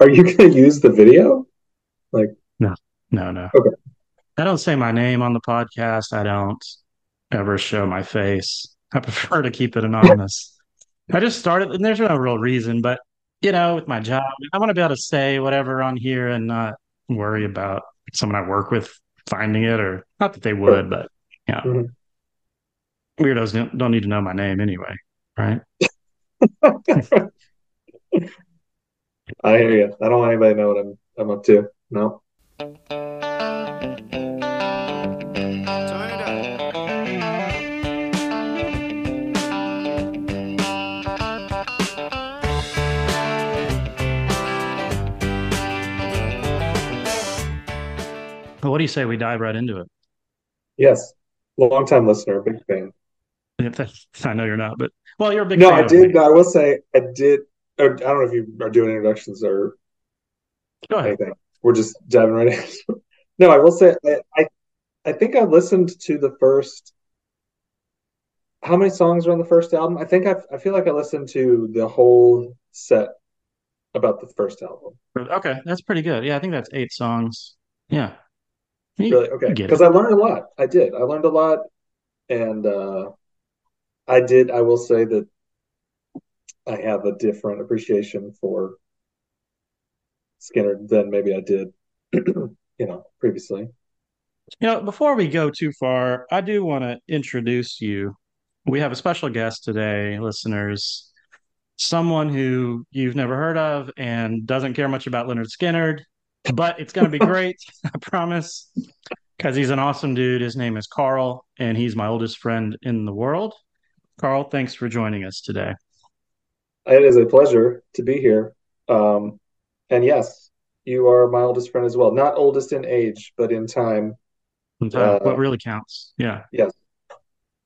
Are you going to use the video? Like, no, no, no. Okay. I don't say my name on the podcast. I don't ever show my face. I prefer to keep it anonymous. I just started, and there's no real reason, but you know, with my job, I want to be able to say whatever on here and not worry about someone I work with finding it, or not that they would, but yeah, you know, mm-hmm. weirdos don't, don't need to know my name anyway, right? I hear you. I don't want anybody to know what I'm I'm up to. No. what do you say we dive right into it? Yes, long time listener, big fan. I know you're not, but well, you're a big. Fan. No, I did. I will say I did. I don't know if you are doing introductions or Go ahead. anything. We're just diving right in. no, I will say I, I, think I listened to the first. How many songs are on the first album? I think I I feel like I listened to the whole set about the first album. Okay, that's pretty good. Yeah, I think that's eight songs. Yeah. Really? Okay. Because I learned a lot. I did. I learned a lot, and uh, I did. I will say that I have a different appreciation for Skynyrd than maybe I did, you know, previously. You know, before we go too far, I do want to introduce you. We have a special guest today, listeners. Someone who you've never heard of and doesn't care much about Lynyrd Skynyrd but it's going to be great. I promise. Because he's an awesome dude. His name is Carl, and he's my oldest friend in the world. Carl, thanks for joining us today. It is a pleasure to be here. Um, and yes, you are my oldest friend as well. Not oldest in age, but in time. In time. Uh, what really counts. Yeah. Yes.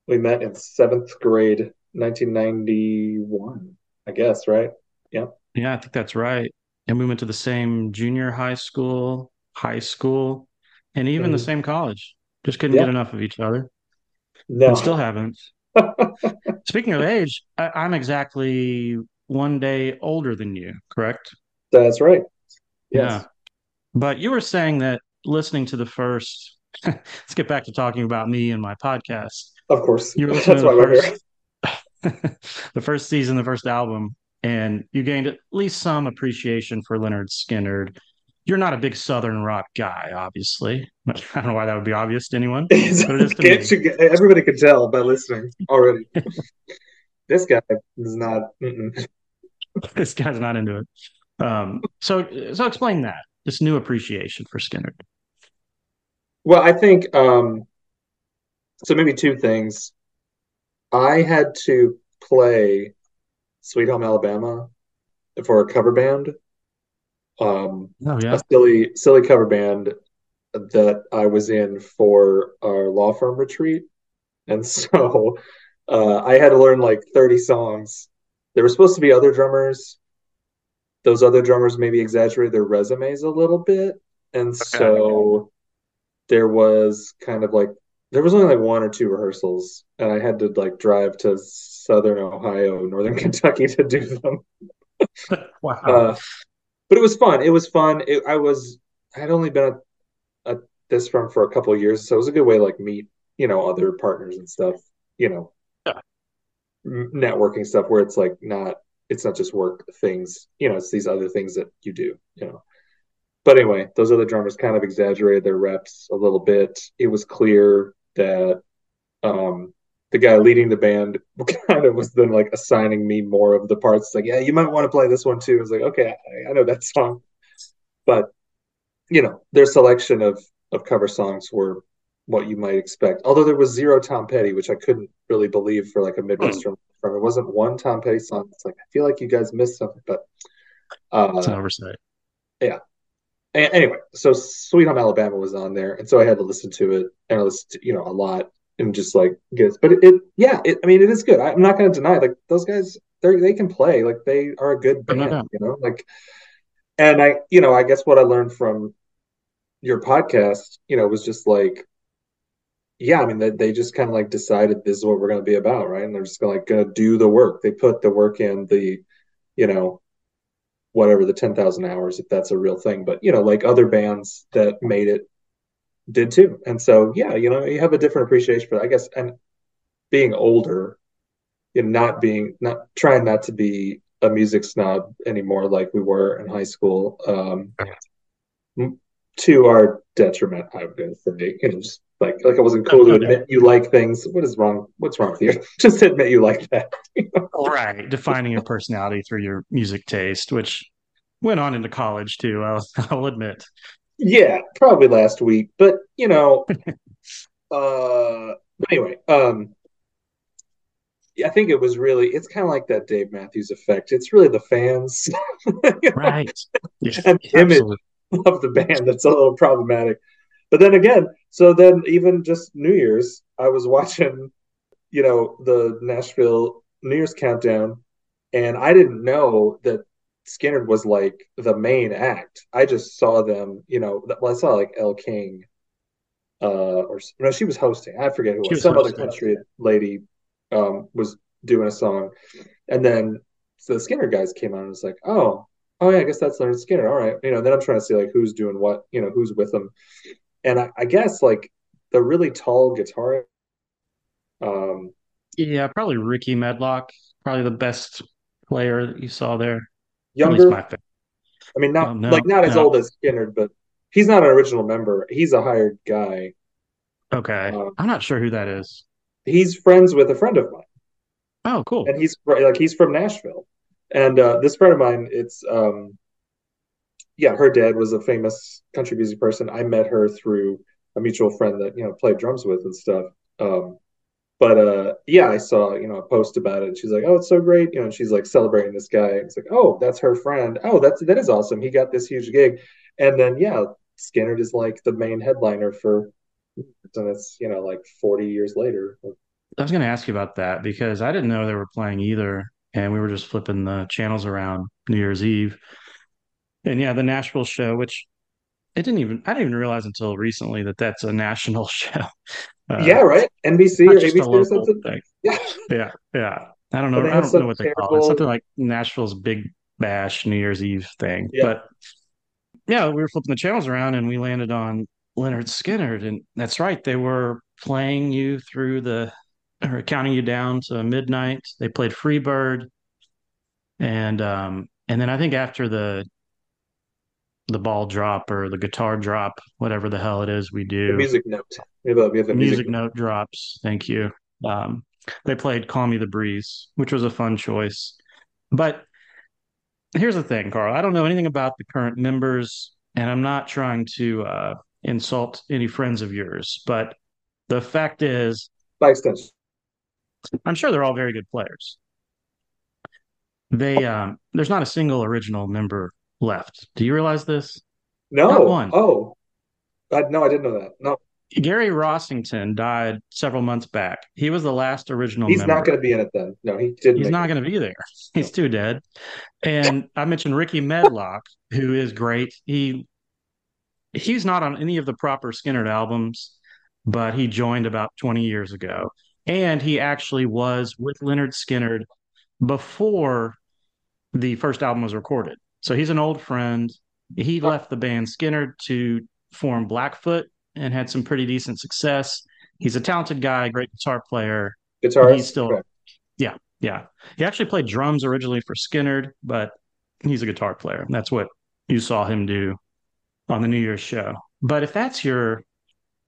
We met in seventh grade, 1991, I guess, right? Yeah. Yeah, I think that's right and we went to the same junior high school, high school, and even mm-hmm. the same college. Just couldn't yeah. get enough of each other. No, and still haven't. Speaking of age, I, am exactly one day older than you. Correct? That's right. Yes. Yeah, but you were saying that listening to the first. let's get back to talking about me and my podcast. Of course, you were listening That's to the first, the first season, the first album, and you gained at least some appreciation for Lynyrd Skynyrd. You're not a big Southern rock guy, obviously. I don't know why that would be obvious to anyone, but it is to. Everybody can tell by listening already. this guy is not. this guy's not into it. Um, so, so explain that this new appreciation for Skynyrd. Well, I think um, so. Maybe two things. I had to play Sweet Home Alabama for a cover band. Um, oh yeah, a silly silly cover band that I was in for our law firm retreat, and so uh, I had to learn like thirty songs. There were supposed to be other drummers. Those other drummers maybe exaggerated their resumes a little bit, and okay. so there was kind of like there was only like one or two rehearsals, and I had to like drive to Southern Ohio, Northern Kentucky to do them. wow! Uh, but it was fun. It was fun. It, I was I had only been at, at this firm for a couple of years, so it was a good way to like meet you know other partners and stuff. You know, yeah. networking stuff where it's like not it's not just work things. You know, it's these other things that you do. You know but anyway, those other drummers kind of exaggerated their reps a little bit. It was clear that um, the guy leading the band kind of was then like assigning me more of the parts. It's like, yeah, you might want to play this one too. I was like, okay, I, I know that song, but you know, their selection of of cover songs were what you might expect. Although there was zero Tom Petty, which I couldn't really believe for like a Midwestern from. It wasn't one Tom Petty song. It's like I feel like you guys missed something, but uh, it's an oversight. Yeah, anyway, so Sweet Home Alabama was on there, and so I had to listen to it, and I listened, to, you know, a lot, and just like get. But it, it yeah, it, I mean, it is good. I, am not going to deny, like those guys, they they can play, like they are a good band, you know, like. And I, you know, I guess what I learned from your podcast, you know, was just like, yeah, I mean, they, they just kind of like decided this is what we're going to be about, right? And they're just gonna, like going to do the work. They put the work in, the, you know, whatever the 10,000 hours if that's a real thing but you know like other bands that made it did too. And so yeah you know you have a different appreciation for that, I guess. And being older and not being not trying not to be a music snob anymore like we were in high school um to our detriment i'm gonna say. You know, just like like it wasn't cool to admit you like things. What is wrong what's wrong with you? Just admit you like that. You know? right. Defining your personality through your music taste which went on into college too i'll, I'll admit yeah probably last week but you know uh anyway um I think it was really it's kind of like that Dave Matthews effect. It's really the fans, right? Yeah, and image of the band that's a little problematic. But then again, so then even just New Year's, I was watching, you know, the Nashville New Year's countdown, and I didn't know that Skynyrd was like the main act. I just saw them, you know, well, I saw like Elle King, uh, or no, she was hosting. I forget who was, was some hosting. other country lady um, was doing a song, and then so the Skynyrd guys came on and was like, oh, oh yeah, I guess that's Lynyrd Skynyrd. All right, you know. Then I'm trying to see like who's doing what, you know, who's with them, and I, I guess like the really tall guitar. Um, yeah, probably Rickey Medlocke, probably the best player that you saw there. Younger, I mean, not um, no, like not as no. old as Skynyrd, but he's not an original member. He's a hired guy. Okay, um, I'm not sure who that is he's friends with a friend of mine. Oh, cool. And he's like he's from Nashville, and uh, this friend of mine, it's um, yeah, her dad was a famous country music person. I met her through a mutual friend that you know played drums with and stuff. Um, but uh, yeah, I saw you know a post about it. She's like, "Oh, it's so great!" You know, and she's like celebrating this guy. It's like, "Oh, that's her friend. Oh, that's that is awesome. He got this huge gig." And then yeah, Skynyrd is like the main headliner for and it's you know like 40 years later i was going to ask you about that because i didn't know they were playing either and we were just flipping the channels around new year's eve and yeah the nashville show which it didn't even i didn't even realize until recently that that's a national show uh, yeah right nbc or abc or something thing. yeah yeah yeah i don't know i don't know what they call it something like nashville's big bash new year's eve thing yeah. but yeah we were flipping the channels around and we landed on Lynyrd Skynyrd, and that's right. They were playing you through the or counting you down to midnight. They played Freebird, and um, and then I think after the the ball drop or the guitar drop, whatever the hell it is we do, the music note. We have a, we have a music, music note drops. Thank you. Um, they played "Call Me the Breeze," which was a fun choice. But here's the thing, Carl. I don't know anything about the current members, and I'm not trying to uh, insult any friends of yours, but the fact is, by extension, I'm sure they're all very good players. They um, there's not a single original member left. Do you realize this? No. Not one. Oh, I, no, I didn't know that. No. Gary Rossington died several months back. He was the last original. He's member. not going to be in it then. No, he didn't. He's not going to be there. He's too dead. And I mentioned Rickey Medlocke, who is great. He he's not on any of the proper Skynyrd albums, but he joined about 20 years ago. And he actually was with Lynyrd Skynyrd before the first album was recorded. So he's an old friend. He left the band Skynyrd to form Blackfoot and had some pretty decent success. He's a talented guy, great guitar player. Guitar. He's still, okay. yeah, yeah. He actually played drums originally for Skynyrd, but he's a guitar player. That's what you saw him do on the New Year's show. But if that's your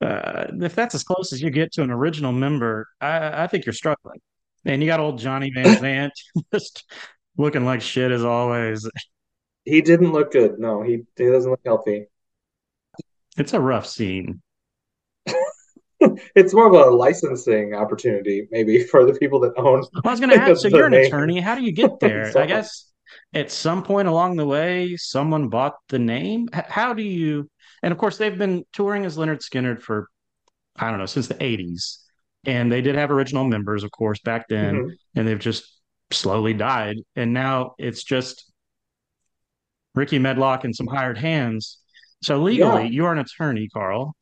uh, if that's as close as you get to an original member, I, I think you're struggling. And you got old Johnny Van Zant just looking like shit as always. He didn't look good. No, he he doesn't look healthy. It's a rough scene. it's more of a licensing opportunity, maybe for the people that own. I was going to ask. So you're an attorney. How do you get there? I guess at some point along the way, someone bought the name. How do you? And of course, they've been touring as Lynyrd Skynyrd for I don't know since the '80s, and they did have original members, of course, back then, mm-hmm. and they've just slowly died, and now it's just Rickey Medlocke and some hired hands. So legally, yeah. you're an attorney, Carl.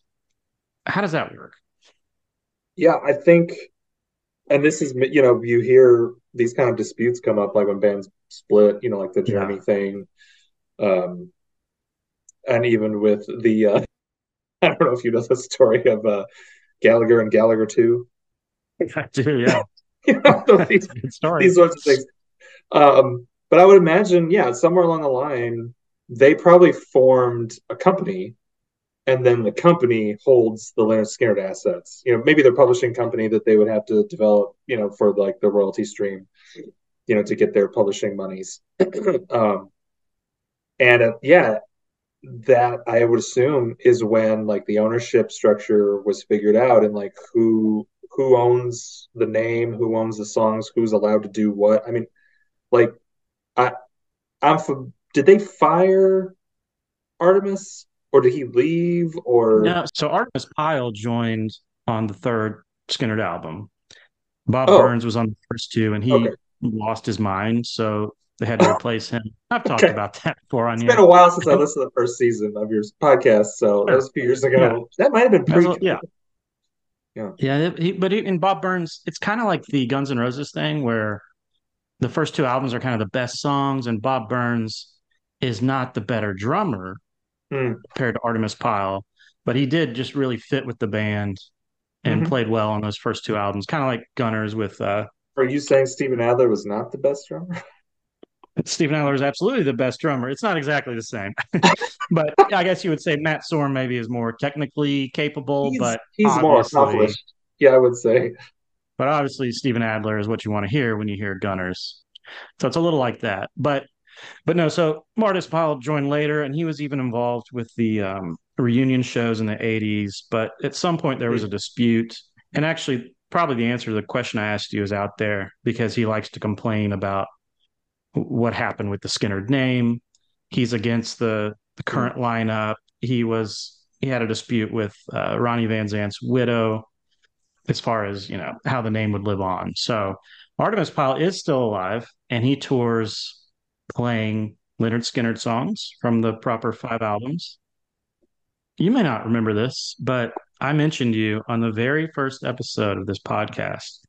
How does that work? Yeah, I think, and this is you know you hear these kind of disputes come up like when bands split, you know, like the Journey yeah. thing. Um, and even with the, uh, I don't know if you know the story of uh, Gallagher and Gallagher Too. I do, yeah. you know, these, these sorts of things. Um, but I would imagine, yeah, somewhere along the line, they probably formed a company and then the company holds the Lynyrd Skynyrd assets. You know, maybe their publishing company that they would have to develop, you know, for like the royalty stream, you know, to get their publishing monies. um, and uh, yeah, that I would assume is when like the ownership structure was figured out and like who who owns the name, who owns the songs, who's allowed to do what. I mean, like I I'm from. did they fire Artimus, or did he leave or no so Artimus pyle joined on the third skynyrd album bob oh. burns was on the first two and he okay. lost his mind so they had to replace him i've talked okay. about that before on It's been a while since i listened to the first season of your podcast so that was a few years ago yeah. that might have been pre- yeah yeah yeah he, but in bob burns it's kind of like the guns N' roses thing where the first two albums are kind of the best songs and bob burns is not the better drummer mm. compared to Artimus Pyle, but he did just really fit with the band and mm-hmm. played well on those first two albums, kind of like Gunners with. Uh, Are you saying Steven Adler was not the best drummer? Steven Adler is absolutely the best drummer. It's not exactly the same, but I guess you would say Matt Sorum maybe is more technically capable, he's, but he's more accomplished. Yeah, I would say. But obviously, Steven Adler is what you want to hear when you hear Gunners. So it's a little like that. But but no, so Martis Pyle joined later, and he was even involved with the um, reunion shows in the 80s. But at some point, there was a dispute. And actually, probably the answer to the question I asked you is out there because he likes to complain about what happened with the Skynyrd name. He's against the, the current lineup. He was he had a dispute with uh, Ronnie Van Zant's widow as far as you know how the name would live on. So Artimus Pyle is still alive, and he tours playing Lynyrd Skynyrd songs from the proper five albums. You may not remember this, but I mentioned you on the very first episode of this podcast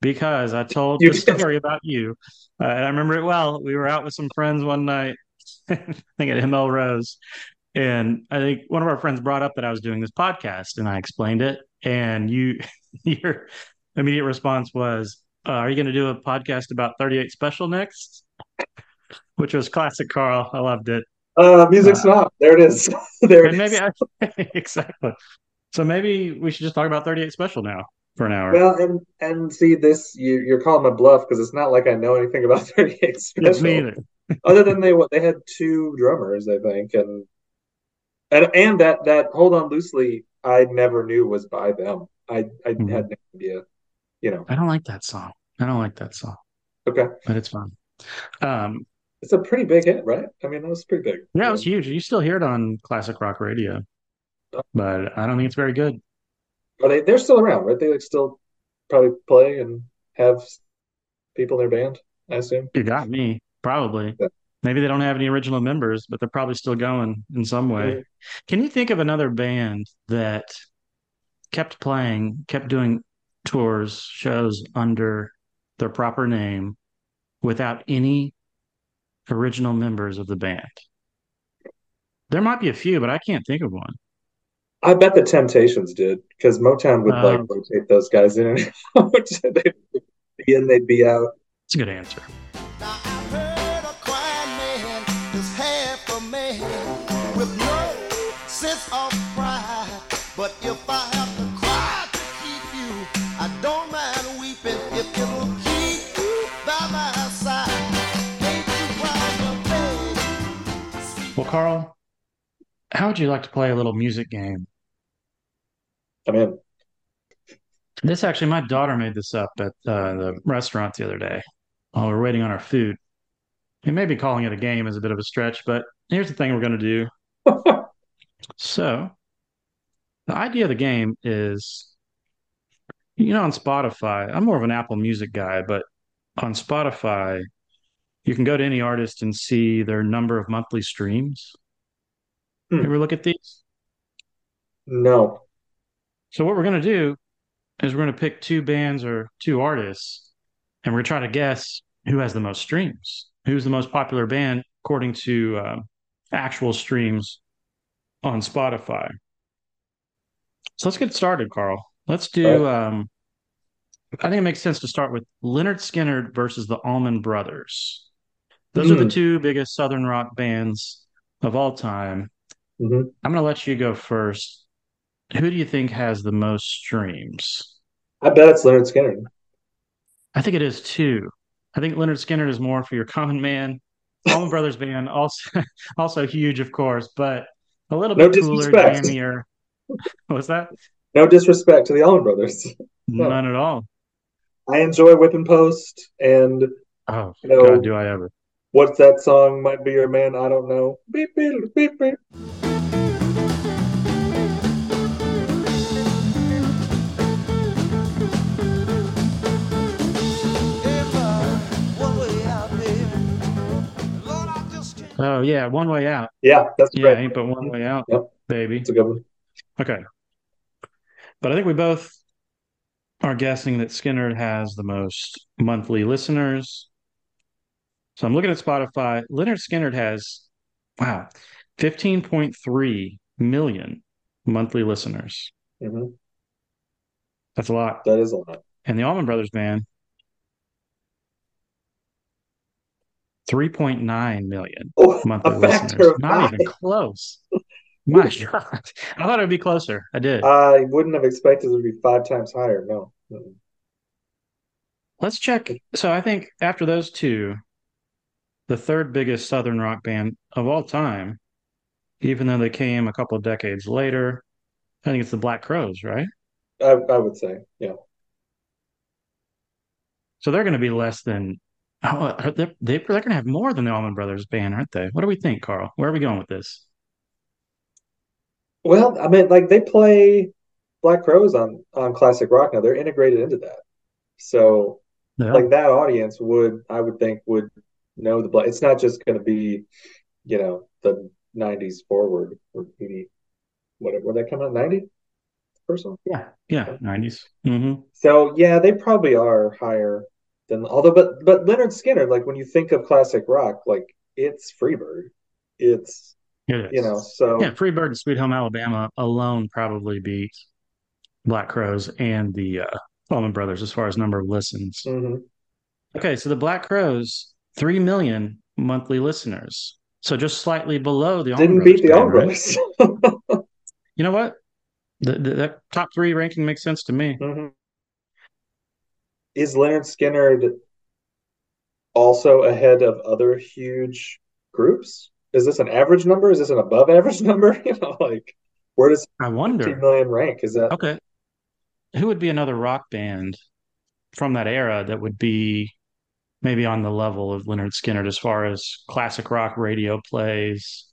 because I told the story about you. Uh, and I remember it well. We were out with some friends one night, I think at ML Rose. And I think one of our friends brought up that I was doing this podcast and I explained it. And you, your immediate response was, uh, Are you going to do a podcast about 38 Special next? which was classic Carl. I loved it. Uh, music uh, snob. There it is. there and maybe I, exactly. So maybe we should just talk about 38 Special now for an hour. Well, and and see this, you, you're calling my bluff because it's not like I know anything about 38 Special. me either. other than they what they had two drummers, I think, and and and that that hold on loosely, I never knew was by them. I I mm-hmm. had no idea. You know, I don't like that song. I don't like that song. Okay, but it's fun. Um, it's a pretty big hit, right? I mean, that was pretty big. Yeah, it was huge. You still hear it on classic rock radio, but I don't think it's very good. Are they? They're still around, right? They like still probably play and have people in their band. I assume. You got me. Probably. Yeah. Maybe they don't have any original members, but they're probably still going in some way. Yeah. Can you think of another band that kept playing, kept doing tours, shows under their proper name without any original members of the band? There might be a few, but I can't think of one. I bet the Temptations did because Motown would um, like rotate those guys in and out. they'd be in, they'd be out. It's a good answer. Carl, how would you like to play a little music game? I'm in. This actually, my daughter made this up at uh, the restaurant the other day while we are waiting on our food. We may be calling it a game is a bit of a stretch, but here's the thing we're going to do. so, the idea of the game is you know, on Spotify, I'm more of an Apple Music guy, but on Spotify, you can go to any artist and see their number of monthly streams. Hmm. Ever look at these? No. So what we're gonna do is we're gonna pick two bands or two artists, and we're gonna try to guess who has the most streams? Who's the most popular band according to uh, actual streams on Spotify? So let's get started, Carl. Let's do. Right. Um, I think it makes sense to start with Lynyrd Skynyrd versus the Allman Brothers. Those mm. are the hmm. two biggest Southern rock bands of all time. Mm-hmm. I'm going to let you go first. Who do you think has the most streams? I bet it's Lynyrd Skynyrd. I think it is too. I think Lynyrd Skynyrd is more for your common man. Allman Brothers band also also huge, of course, but a little no bit cooler, jammier. What's that? No disrespect to the Allman Brothers. No. None at all. I enjoy Whipping Post and oh you know, God, do I ever? What's that song? Might be your man. I don't know. Beep beep beep beep. Oh yeah, one way out. Yeah, that's yeah, right. ain't but one way out, yep. baby. It's a good one. Okay, but I think we both are guessing that Skynyrd has the most monthly listeners. So I'm looking at Spotify. Lynyrd Skynyrd has wow, 15.3 million monthly listeners. Mm-hmm. That's a lot. That is a lot. And the Allman Brothers Band 3.9 million oh, monthly listeners. Not even close. My God. I thought it would be closer. I did. I wouldn't have expected it to be five times higher. No. Let's check. So I think after those two, the third biggest Southern rock band of all time, even though they came a couple of decades later, I think it's the Black Crowes, right? I, I would say, yeah. So they're going to be less than Oh, they, they, they're going to have more than the Allman Brothers band, aren't they? What do we think, Carl? Where are we going with this? Well, I mean, like they play Black Crowes on on classic rock now. They're integrated into that, so yeah. like that audience would, I would think, would know the blood. It's not just going to be, you know, the 90s forward or 80, whatever. Would they come out 90 first one? Yeah, yeah, 90s. Mm-hmm. So yeah, they probably are higher than although, but but Lynyrd Skynyrd, like when you think of classic rock, like it's Freebird, it's it you know, so yeah, Freebird and Sweet Home Alabama alone probably beat Black Crowes and the uh, Allman Brothers as far as number of listens. Mm-hmm. Okay, so the Black Crowes 3 million monthly listeners. So just slightly below the didn't beat the All you know what? The, the, that top three ranking makes sense to me. Mm-hmm. Is Lynyrd Skynyrd also ahead of other huge groups? Is this an average number? Is this an above average number? You know, like where does I wonder 15 million rank? Is that okay? Who would be another rock band from that era that would be maybe on the level of Lynyrd Skynyrd as far as classic rock radio plays?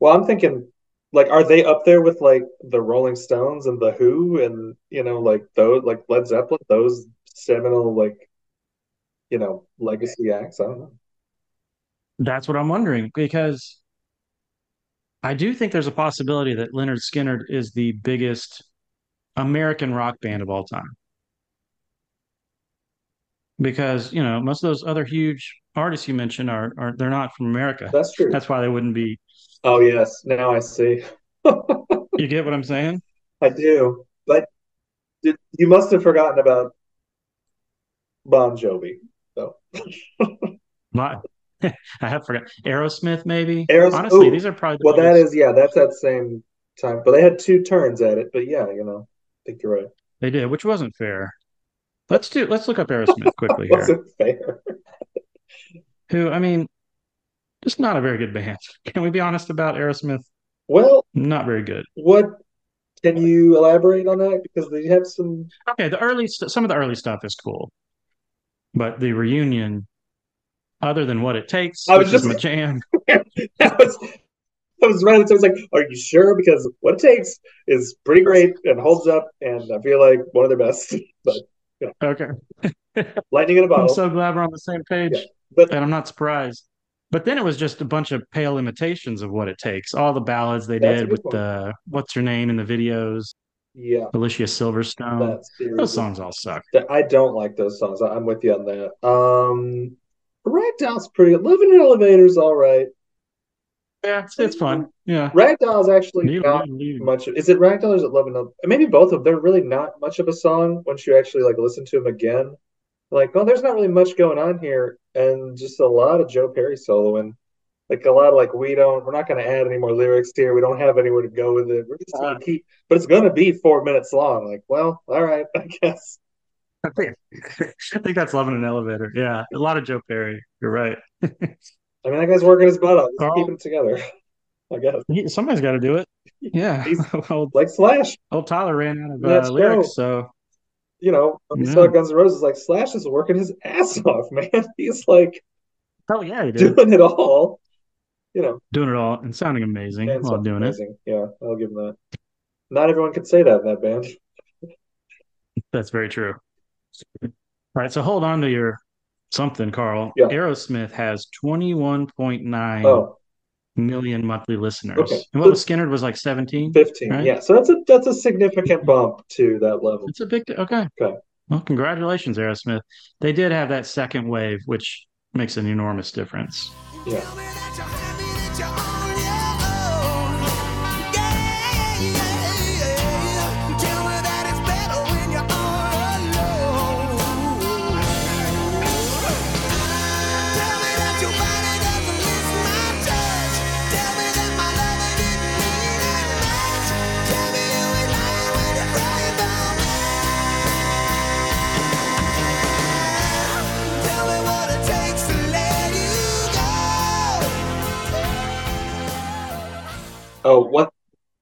Well, I'm thinking like are they up there with like the Rolling Stones and the Who and you know like those like Led Zeppelin those seminal like you know legacy acts. I don't know. That's what I'm wondering because I do think there's a possibility that Lynyrd Skynyrd is the biggest American rock band of all time. Because, you know, most of those other huge artists you mentioned are are they're not from America. That's true. That's why they wouldn't be Oh yes, now I see. you get what I'm saying? I do. But you must have forgotten about Bon Jovi, though. My, I have forgot Aerosmith, maybe. Aerosmith. Honestly, Ooh, these are probably well. That is, yeah, that's that same time, but they had two turns at it. But yeah, you know, I think you're right. They did, which wasn't fair. Let's do. Let's look up Aerosmith quickly here. fair. Who? I mean, just not a very good band. Can we be honest about Aerosmith? Well, not very good. What can you elaborate on that? Because they have some. Okay, the early some of the early stuff is cool. But the reunion, other than what it takes, I was just my jam. I was, I was running, so I was like, "Are you sure?" Because what it takes is pretty great and holds up, and I feel like one of their best. But yeah. okay, lightning in a bottle. I'm so glad we're on the same page, yeah. but and I'm not surprised. But then it was just a bunch of pale imitations of what it takes. All the ballads they did with one. the what's her name in the videos. Yeah. Alicia Silverstone. Those songs all suck. I don't like those songs. I'm with you on that. Um Ragdoll's pretty. Love in an Elevator's all right. Yeah, it's, it's fun. Yeah. Ragdoll's actually not much. Is it Ragdoll or is it Living Up? Maybe both of them. They're really not much of a song once you actually like listen to them again. Like, well, there's not really much going on here, and just a lot of Joe Perry soloing. Like a lot of like we don't. We're not going to add any more lyrics here. We don't have anywhere to go with it. We're just going to uh-huh. keep. But it's going to be four minutes long. Like, well, all right, I guess. I think, I think that's Love in an Elevator. Yeah, a lot of Joe Perry. You're right. I mean, that guy's working his butt off. He's Carl, keeping it together. I guess he, somebody's got to do it. Yeah, well, like Slash. Old Tyler ran out of uh, lyrics, so you know, when yeah. saw Guns N' Roses, like Slash is working his ass off, man. He's like, oh yeah, doing it all. You know, doing it all and sounding amazing and while doing amazing. it. Yeah, I'll give him that. Not everyone can say that in that band. That's very true. All right, so hold on to your something, Carl. Yeah. Aerosmith has 21.9 oh. million monthly listeners. Okay. And what was Skynyrd was like 17? 15. Right? Yeah. So that's a that's a significant bump to that level. It's a big okay. Okay. Well, congratulations, Aerosmith. They did have that second wave, which makes an enormous difference. Yeah. Oh, one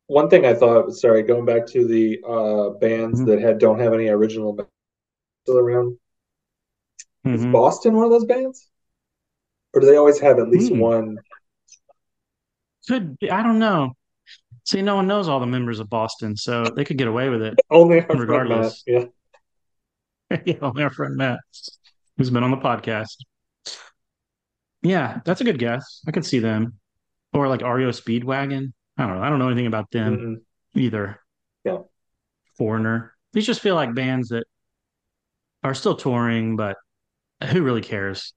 one thing I thought. Sorry, going back to the uh, bands mm-hmm. that had don't have any original still around. Mm-hmm. Is Boston one of those bands, or do they always have at least mm. one? Could be, I don't know. See, no one knows all the members of Boston, so they could get away with it. only our regardless. Friend Matt, yeah, yeah, only our friend Matt, who's been on the podcast. Yeah, that's a good guess. I could see them, or like REO Speedwagon. I don't know. I don't know anything about them mm-hmm. either. Yeah. Foreigner. These just feel like bands that are still touring, but who really cares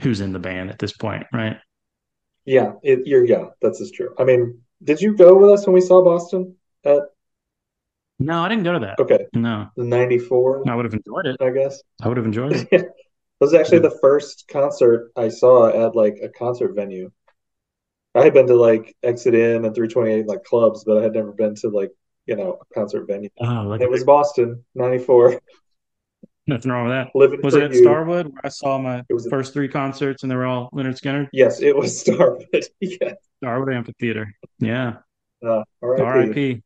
who's in the band at this point, right? Yeah, it, you're yeah, that's just true. I mean, did you go with us when we saw Boston at No, I didn't go to that. Okay. No. The 94. I would have enjoyed it. I guess. I would have enjoyed it. it was actually the first concert I saw at like a concert venue. I had been to like Exit In and 328 like clubs, but I had never been to like you know a concert venue. Oh, like it was Boston '94. Nothing wrong with that. Living was it at you. Starwood where I saw my first three concerts and they were all Lynyrd Skynyrd? Yes, it was Starwood. yeah. Starwood Amphitheater. Yeah. Uh, R.I.P.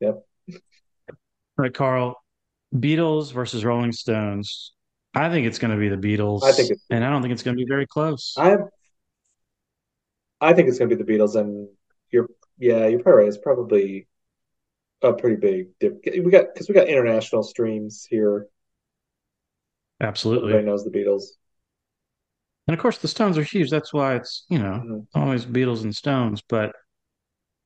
Yep. Right, Carl. Beatles versus Rolling Stones. I think it's going to be the Beatles. I think, and I don't think it's going to be very close. I I think it's going to be the Beatles, and you're yeah, you're probably right. It's probably a pretty big dip. We got because we got international streams here. Absolutely, everybody knows the Beatles, and of course the Stones are huge. That's why it's you know mm-hmm. always Beatles and Stones, but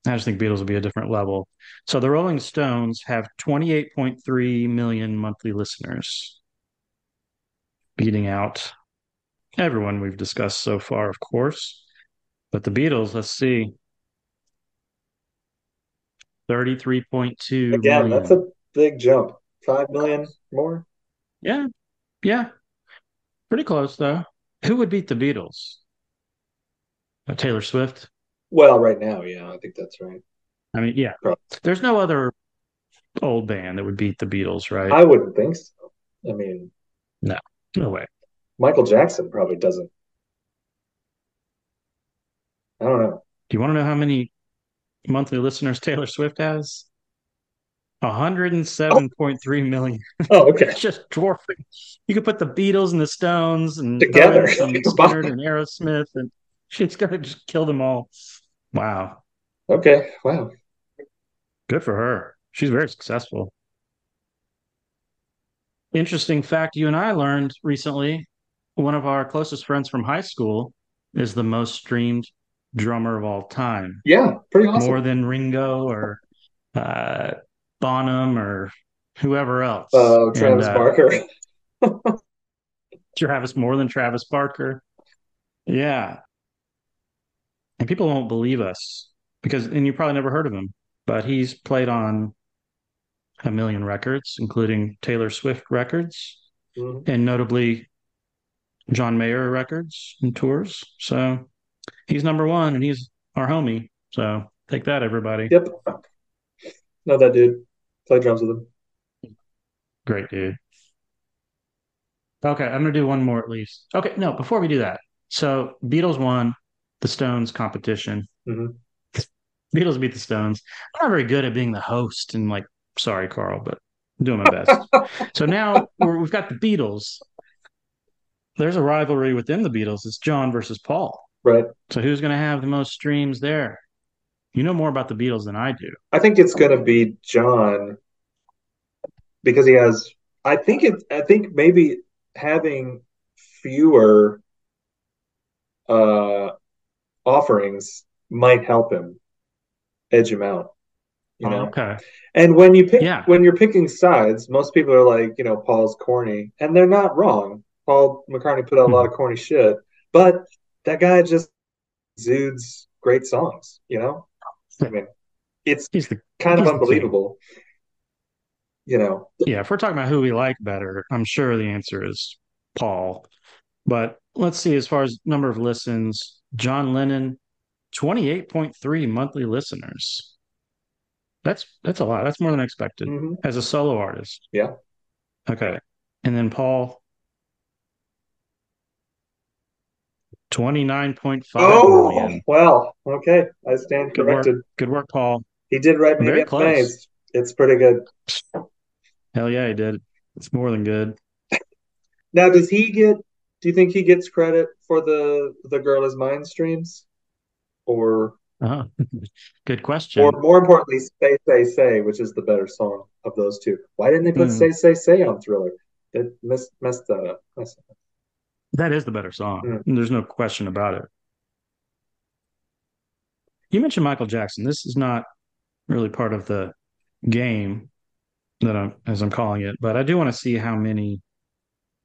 I just think Beatles will be a different level. So the Rolling Stones have 28.3 million monthly listeners, beating out everyone we've discussed so far, of course. But the Beatles, let's see. 33.2 Again, million. that's a big jump. 5 million more? Yeah. Yeah. Pretty close though. Who would beat the Beatles? Uh, Taylor Swift? Well, right now, yeah, I think that's right. I mean, yeah. Probably. There's no other old band that would beat the Beatles, right? I wouldn't think so. I mean, no, no way. Michael Jackson probably doesn't I don't know. Do you want to know how many monthly listeners Taylor Swift has? 107.3 million. Oh, oh okay. just dwarfing. You could put the Beatles and the Stones and together and and Aerosmith, and she's gonna just kill them all. Wow. Okay. Wow. Good for her. She's very successful. Interesting fact you and I learned recently one of our closest friends from high school is the most streamed drummer of all time. Yeah, pretty awesome. More than Ringo or uh, Bonham or whoever else. Oh, uh, Travis and, Barker. Travis more than Travis Barker. Yeah. And people won't believe us because, and you probably never heard of him, but he's played on a million records, including Taylor Swift records mm-hmm. and notably John Mayer records and tours. So he's number one and he's our homie. So take that, everybody. Yep. Know that dude. Play drums with him. Great dude. Okay, I'm gonna do one more at least. Okay, no, before we do that, so Beatles won the Stones competition. Mm-hmm. Beatles beat the Stones. I'm not very good at being the host, and like, sorry, Carl, but I'm doing my best. so now we've got the Beatles. There's a rivalry within the Beatles. It's John versus Paul. Right. So who's going to have the most streams there? You know more about the Beatles than I do. I think it's going to be John because he has. I think it. I think maybe having fewer uh, offerings might help him edge him out. You know? Oh, okay. And when you pick, yeah. when you're picking sides, most people are like, you know, Paul's corny, and they're not wrong. Paul McCartney put out a lot of hmm. corny shit, but that guy just exudes great songs. You know, I mean, it's the, kind of unbelievable you know. Yeah, if we're talking about who we like better, I'm sure the answer is Paul. But let's see, as far as number of listens, John Lennon, 28.3 monthly listeners. That's that's a lot. That's more than expected mm-hmm. as a solo artist. Yeah. Okay. And then Paul, 29.5 oh, million. Well, okay. I stand good corrected. Work. Good work, Paul. He did write me Very close. It's pretty good. Hell yeah, he did. It's more than good. Now, does he get? Do you think he gets credit for the the girl is mine streams, or? Uh-huh. Good question. Or more importantly, "Say Say Say," which is the better song of those two. Why didn't they put mm. "Say Say Say" on Thriller? It messed messed that up. Messed up. That is the better song. Mm. There's no question about it. You mentioned Michael Jackson. This is not really part of the game, that I'm as I'm calling it. But I do want to see how many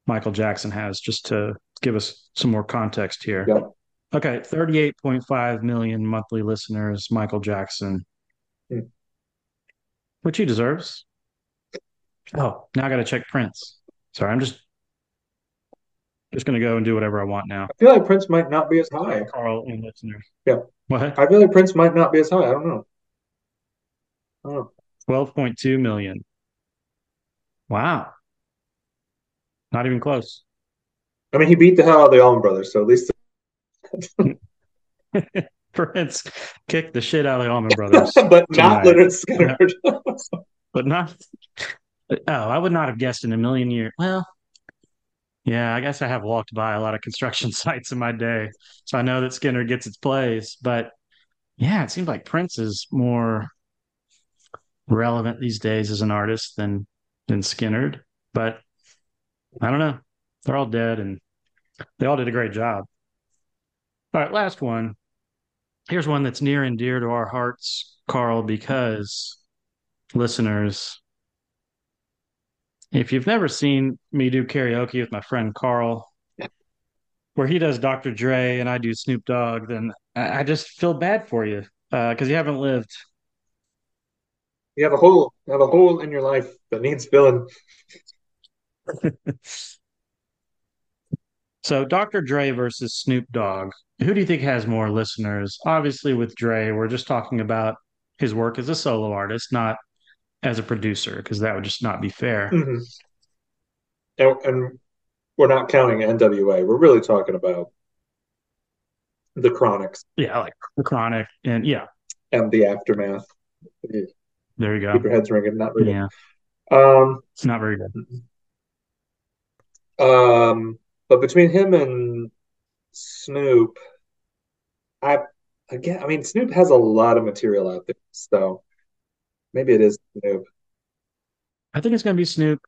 Michael Jackson has, just to give us some more context here. Yep. Okay, 38.5 million monthly listeners, Michael Jackson, hmm. which he deserves. Oh, now I got to check Prince. Sorry, I'm just just going to go and do whatever I want now. I feel like Prince might not be as high. Carl and listeners. Yeah. What? I feel like Prince might not be as high. I don't know. I don't know. 12.2 million. Wow. Not even close. I mean, he beat the hell out of the Allman Brothers, so at least. Prince kicked the shit out of the Allman Brothers, but not Lynyrd Skynyrd. but not. Oh, I would not have guessed in a million years. Well, yeah, I guess I have walked by a lot of construction sites in my day, so I know that Skynyrd gets its plays. But yeah, it seems like Prince is more relevant these days as an artist than than Skynyrd, but I don't know. They're all dead and they all did a great job. All right, last one. Here's one that's near and dear to our hearts, Carl, because listeners, if you've never seen me do karaoke with my friend Carl, where he does Dr. Dre and I do Snoop Dogg, then I just feel bad for you because uh, you haven't lived you have a hole you have a hole in your life that needs filling. so Dr. Dre versus Snoop Dogg. Who do you think has more listeners? Obviously, with Dre, we're just talking about his work as a solo artist, not as a producer, because that would just not be fair. Mm-hmm. And, and we're not counting NWA. We're really talking about the Chronics. Yeah, like the Chronic, and yeah, and the aftermath. There you go. Keep your heads ringing. Not really. Yeah. Um, it's not very good. Um, but between him and Snoop, I again, I mean, Snoop has a lot of material out there, so maybe it is Snoop. I think it's going to be Snoop.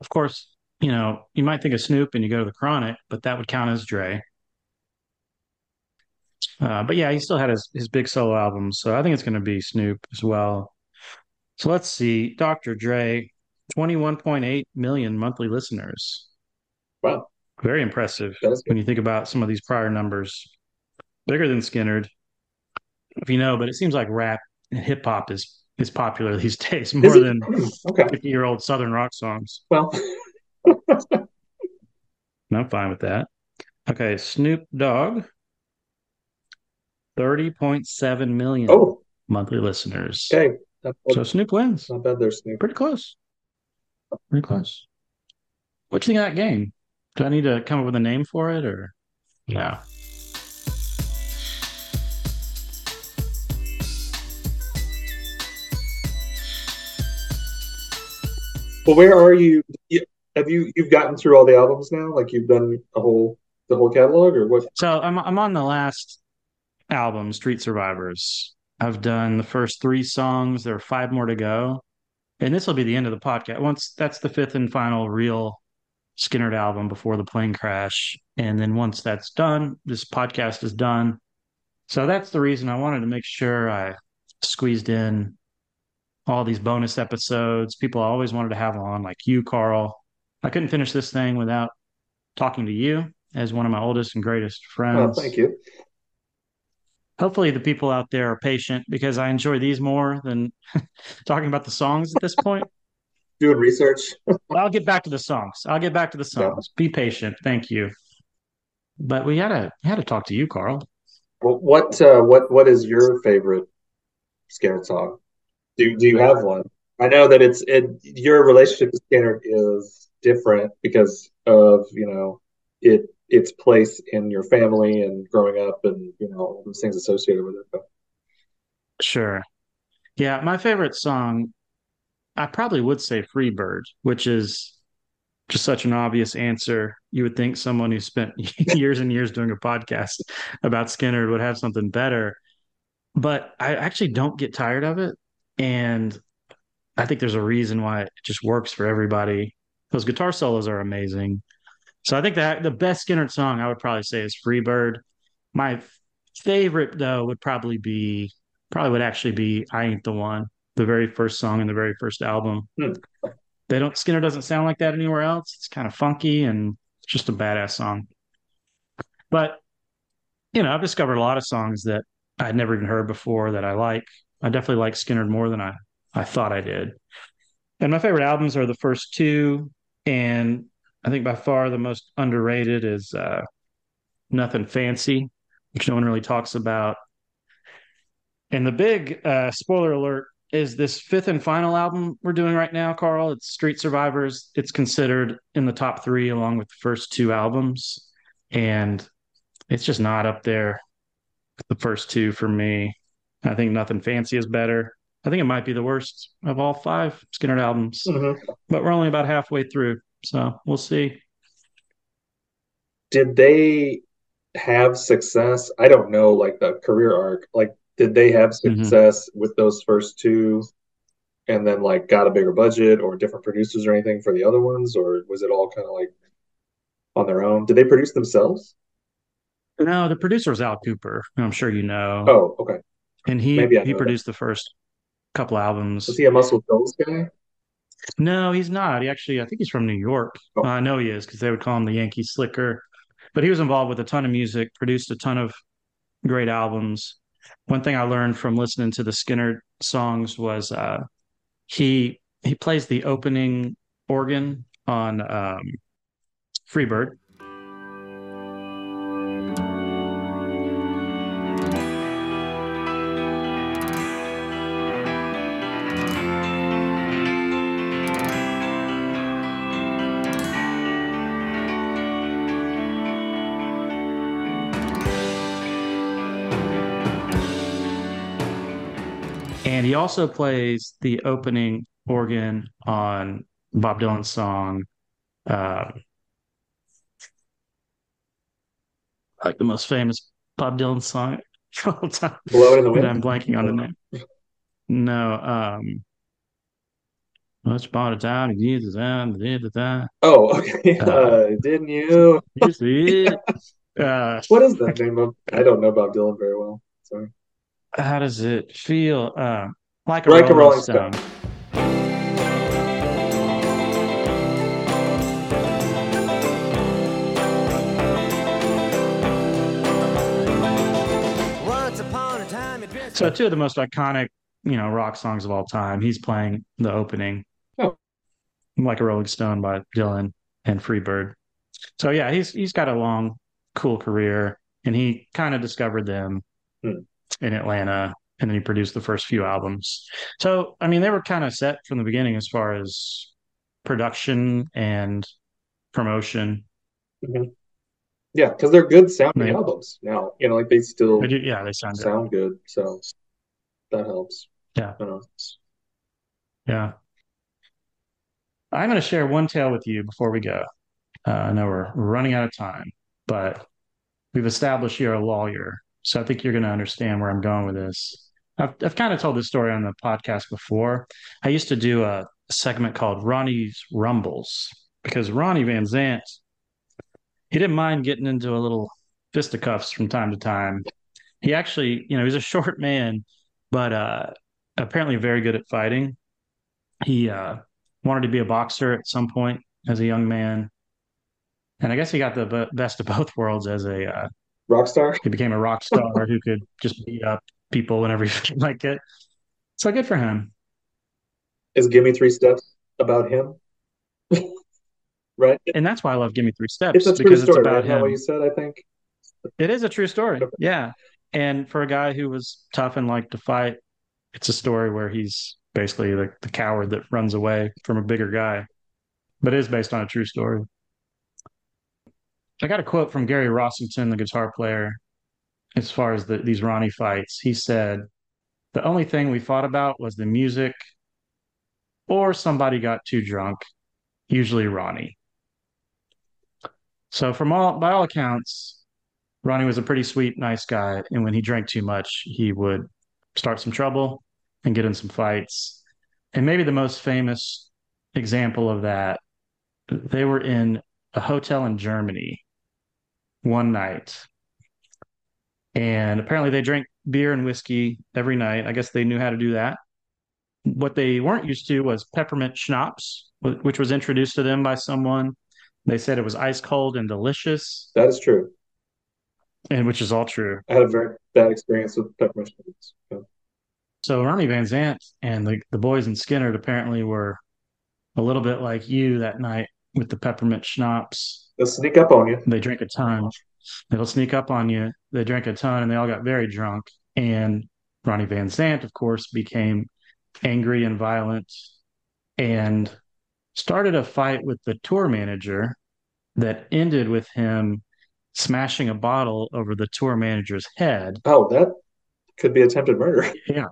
Of course, you know, you might think of Snoop and you go to the Chronic, but that would count as Dre. Uh, but yeah, he still had his, his big solo albums. So I think it's going to be Snoop as well. So let's see. Dr. Dre, 21.8 million monthly listeners. Wow. Very impressive when you think about some of these prior numbers. Bigger than Skynyrd, if you know, but it seems like rap hip hop is is popular these days more than okay. 50 year old Southern rock songs. Well, I'm fine with that. Okay, Snoop Dogg, 30.7 million oh. monthly listeners. Okay. So Snoop wins. Not bad there, Snoop. Pretty close. Pretty close. What do you think of that game? Do I need to come up with a name for it or no? Well, where are you? Have you you've gotten through all the albums now? Like you've done a whole the whole catalog, or what? So I'm I'm on the last album, Street Survivors. I've done the first three songs. There are five more to go, and this will be the end of the podcast. Once that's the fifth and final real Skynyrd album before the plane crash, and then once that's done, this podcast is done. So that's the reason I wanted to make sure I squeezed in all these bonus episodes. People always wanted to have on, like you, Carl. I couldn't finish this thing without talking to you as one of my oldest and greatest friends. Oh, thank you. Hopefully, the people out there are patient because I enjoy these more than talking about the songs at this point. Doing research. I'll get back to the songs. I'll get back to the songs. Yeah. Be patient. Thank you. But we had to had to talk to you, Carl. Well, what uh, what what is your favorite Skynyrd song? Do do you have one? I know that it's it your relationship to Skynyrd is different because of you know it its place in your family and growing up and you know all those things associated with it. But. Sure. Yeah, my favorite song, I probably would say "Freebird," which is just such an obvious answer. You would think someone who spent years and years doing a podcast about Skynyrd would have something better, but I actually don't get tired of it. And I think there's a reason why it just works for everybody. Those guitar solos are amazing. So I think that the best Skynyrd song I would probably say is Freebird. My favorite though would probably be probably would actually be I Ain't the One, the very first song in the very first album. Hmm. They don't Skynyrd doesn't sound like that anywhere else. It's kind of funky and just a badass song. But you know, I've discovered a lot of songs that I'd never even heard before that I like. I definitely like Skynyrd more than I, I thought I did. And my favorite albums are the first two. And I think by far the most underrated is uh, Nothing Fancy, which no one really talks about. And the big uh, spoiler alert is this fifth and final album we're doing right now, Carl. It's Street Survivors. It's considered in the top three along with the first two albums. And it's just not up there, the first two for me. I think Nothing Fancy is better. I think it might be the worst of all five Skynyrd albums, mm-hmm. but we're only about halfway through, so we'll see. Did they have success? I don't know, like the career arc. Like, did they have mm-hmm. success mm-hmm. with those first two, and then like got a bigger budget or different producers or anything for the other ones, or was it all kind of like on their own? Did they produce themselves? No, the producer was Al Kooper. I'm sure you know. Oh, okay and he he produced that. the first couple albums. Was he a Muscle Shoals guy? No, he's not. He actually, I think he's from New York. Oh. Uh, I know he is because they would call him the Yankee Slicker. But he was involved with a ton of music, produced a ton of great albums. One thing I learned from listening to the Skynyrd songs was uh, he he plays the opening organ on um, Freebird, he also plays the opening organ on Bob Dylan's song, uh, like the most famous Bob Dylan song of all time. Blow in the wind. I'm blanking on the name. No, um, Once upon a time, you did the time. Oh, okay. Uh, uh, didn't you? you see it? Uh, what is the name of? I don't know Bob Dylan very well. Sorry how does it feel? Uh, like a, like rolling, a rolling stone. stone. So two of the most iconic, you know, rock songs of all time. He's playing the opening, oh. like a Rolling Stone by Dylan and Freebird. So yeah, he's he's got a long, cool career, and he kind of discovered them hmm. in Atlanta and then he produced the first few albums. So I mean, they were kind of set from the beginning as far as production and promotion. Yeah, because they're good sounding Right. albums now. You know, like they still They do, yeah, they sound good. sound good, so that helps. Yeah. I. Yeah. I'm going to share one tale with you before we go. Uh, I know we're running out of time, but we've established you're a lawyer. So I think you're going to understand where I'm going with this. I've, I've kind of told this story on the podcast before. I used to do a segment called Ronnie's Rumbles because Ronnie Van Zant, he didn't mind getting into a little fisticuffs from time to time. He actually, you know, he's a short man, but uh, apparently very good at fighting. He uh, wanted to be a boxer at some point as a young man. And I guess he got the be- best of both worlds as a, uh, Rockstar? he became a rock star who could just beat up people whenever you like it. So good for him. Is Give Me Three Steps about him? Right? And that's why I love Give Me Three Steps It's a true because it's story, right? about Isn't that what him. you said, I think? It is a true story. Yeah. And for a guy who was tough and liked to fight, it's a story where he's basically the, the coward that runs away from a bigger guy. But it is based on a true story. I got a quote from Gary Rossington, the guitar player, as far as the, these Ronnie fights. He said, The only thing we fought about was the music or somebody got too drunk, usually Ronnie. So, from all by all accounts, Ronnie was a pretty sweet, nice guy. And when he drank too much, he would start some trouble and get in some fights. And maybe the most famous example of that, they were in a hotel in Germany one night. And apparently they drank beer and whiskey every night. I guess they knew how to do that. What they weren't used to was peppermint schnapps, which was introduced to them by someone. They said it was ice cold and delicious, That is true. and which is all true. I had a very bad experience with peppermint schnapps. So Ronnie Van Zant and the, the boys in Skynyrd apparently were a little bit like you that night with the peppermint schnapps. They'll sneak up on you. They drank a ton. It'll sneak up on you. They drank a ton and they all got very drunk. And Ronnie Van Zant, of course, became angry and violent and started a fight with the tour manager that ended with him smashing a bottle over the tour manager's head. Oh, that could be attempted murder. Yeah.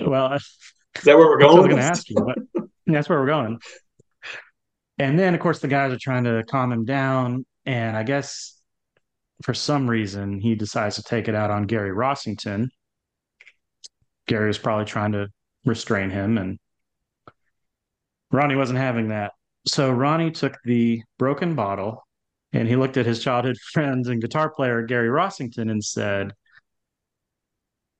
Well, Is that where we're going I was going to ask you, but that's where we're going. And then, of course, the guys are trying to calm him down. And I guess for some reason, he decides to take it out on Gary Rossington. Gary was probably trying to restrain him, and Ronnie wasn't having that. So Ronnie took the broken bottle and he looked at his childhood friends and guitar player Gary Rossington and said,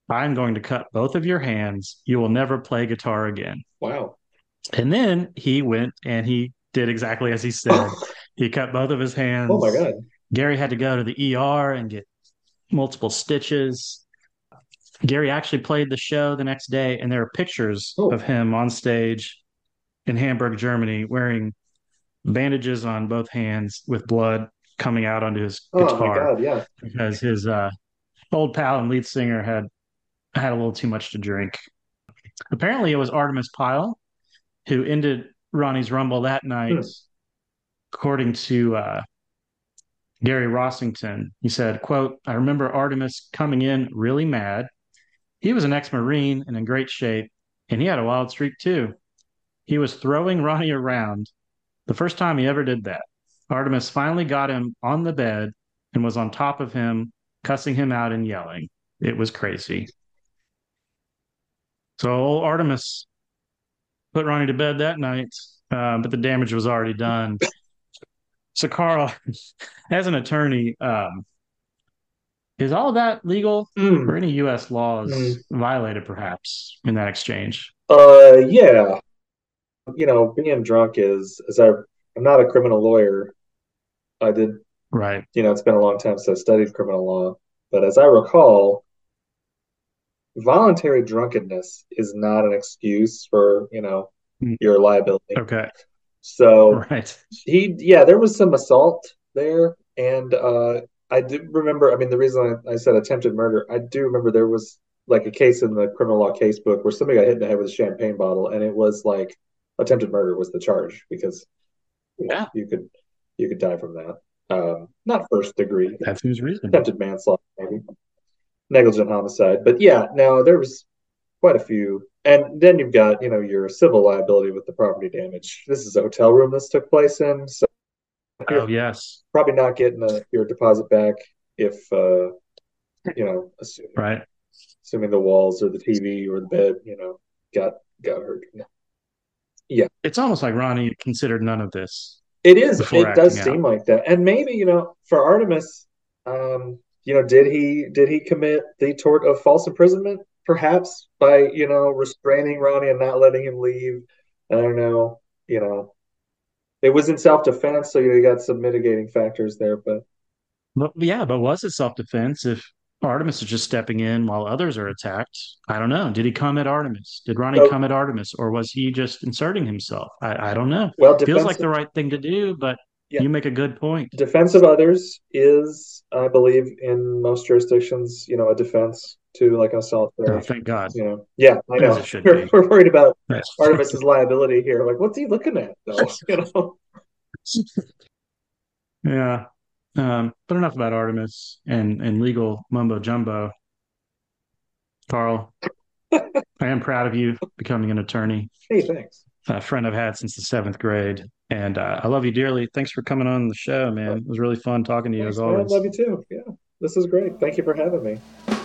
I'm going to cut both of your hands. You will never play guitar again. Wow. And then he went and he did exactly as he said. he cut both of his hands. Oh my God. Gary had to go to the ER and get multiple stitches. Gary actually played the show the next day, and there are pictures Oh. of him on stage in Hamburg, Germany, wearing bandages on both hands with blood coming out onto his Oh my guitar God. Yeah. because his uh, old pal and lead singer had had a little too much to drink. Apparently, it was Artimus Pyle who ended Ronnie's Rumble that night, Hmm. according to uh, Gary Rossington. He said, "quote I remember Artimus coming in really mad. He was an ex-marine and in great shape, and he had a wild streak too. He was throwing Ronnie around. The first time he ever did that. Artimus finally got him on the bed and was on top of him, cussing him out and yelling. It was crazy." So old Artimus put Ronnie to bed that night, uh, but the damage was already done. So, Carl, as an attorney, um, is all that legal? Mm. Or any U.S. laws Mm. violated, perhaps, in that exchange? Uh, yeah. You know, being drunk is, as I, I'm not a criminal lawyer. I did, Right. you know, it's been a long time since I studied criminal law, but as I recall, voluntary drunkenness is not an excuse for you know Mm. your liability. Okay. So Right. he, yeah, there was some assault there, and uh, I do remember. I mean, the reason I, I said attempted murder, I do remember there was like a case in the criminal law case book where somebody got hit in the head with a champagne bottle, and it was like attempted murder was the charge because you know, Yeah. you could you could die from that. Um, not first degree, That seems reasonable. attempted manslaughter, maybe negligent homicide. But yeah, no, there was quite a few. And then you've got, you know, your civil liability with the property damage. This is a hotel room this took place in, so Oh, yes. probably not getting a, your deposit back if, uh, you know, assuming, Right. assuming the walls or the TV or the bed, you know, got got hurt. Yeah. It's almost like Ronnie considered none of this. It is. It does acting seem like that. And maybe, you know, for Artimus, um, you know, did he did he commit the tort of false imprisonment? Perhaps by, you know, restraining Ronnie and not letting him leave. I don't know. You know, it was in self-defense, so you got some mitigating factors there, but But yeah, but was it self-defense if Artimus is just stepping in while others are attacked? I don't know. Did he come at Artimus? Did Ronnie So- come at Artimus, or was he just inserting himself? I, I don't know. well, Feels like the right thing to do, but Yeah. you make a good point. defense of others is, I believe, in most jurisdictions, you know, a defense to like assault Oh, thank God. You know, yeah, I know. We're, we're worried about Right. Artimus's liability here. Like, what's he looking at, though? You know. Yeah. Um, but enough about Artimus and, and legal mumbo jumbo. Carl, I am proud of you becoming an attorney, Hey, thanks. a friend I've had since the seventh grade. And uh, I love you dearly. Thanks for coming on the show, man. It was really fun talking to you Thanks, as always. Love you too. Yeah, this is great. Thank you for having me.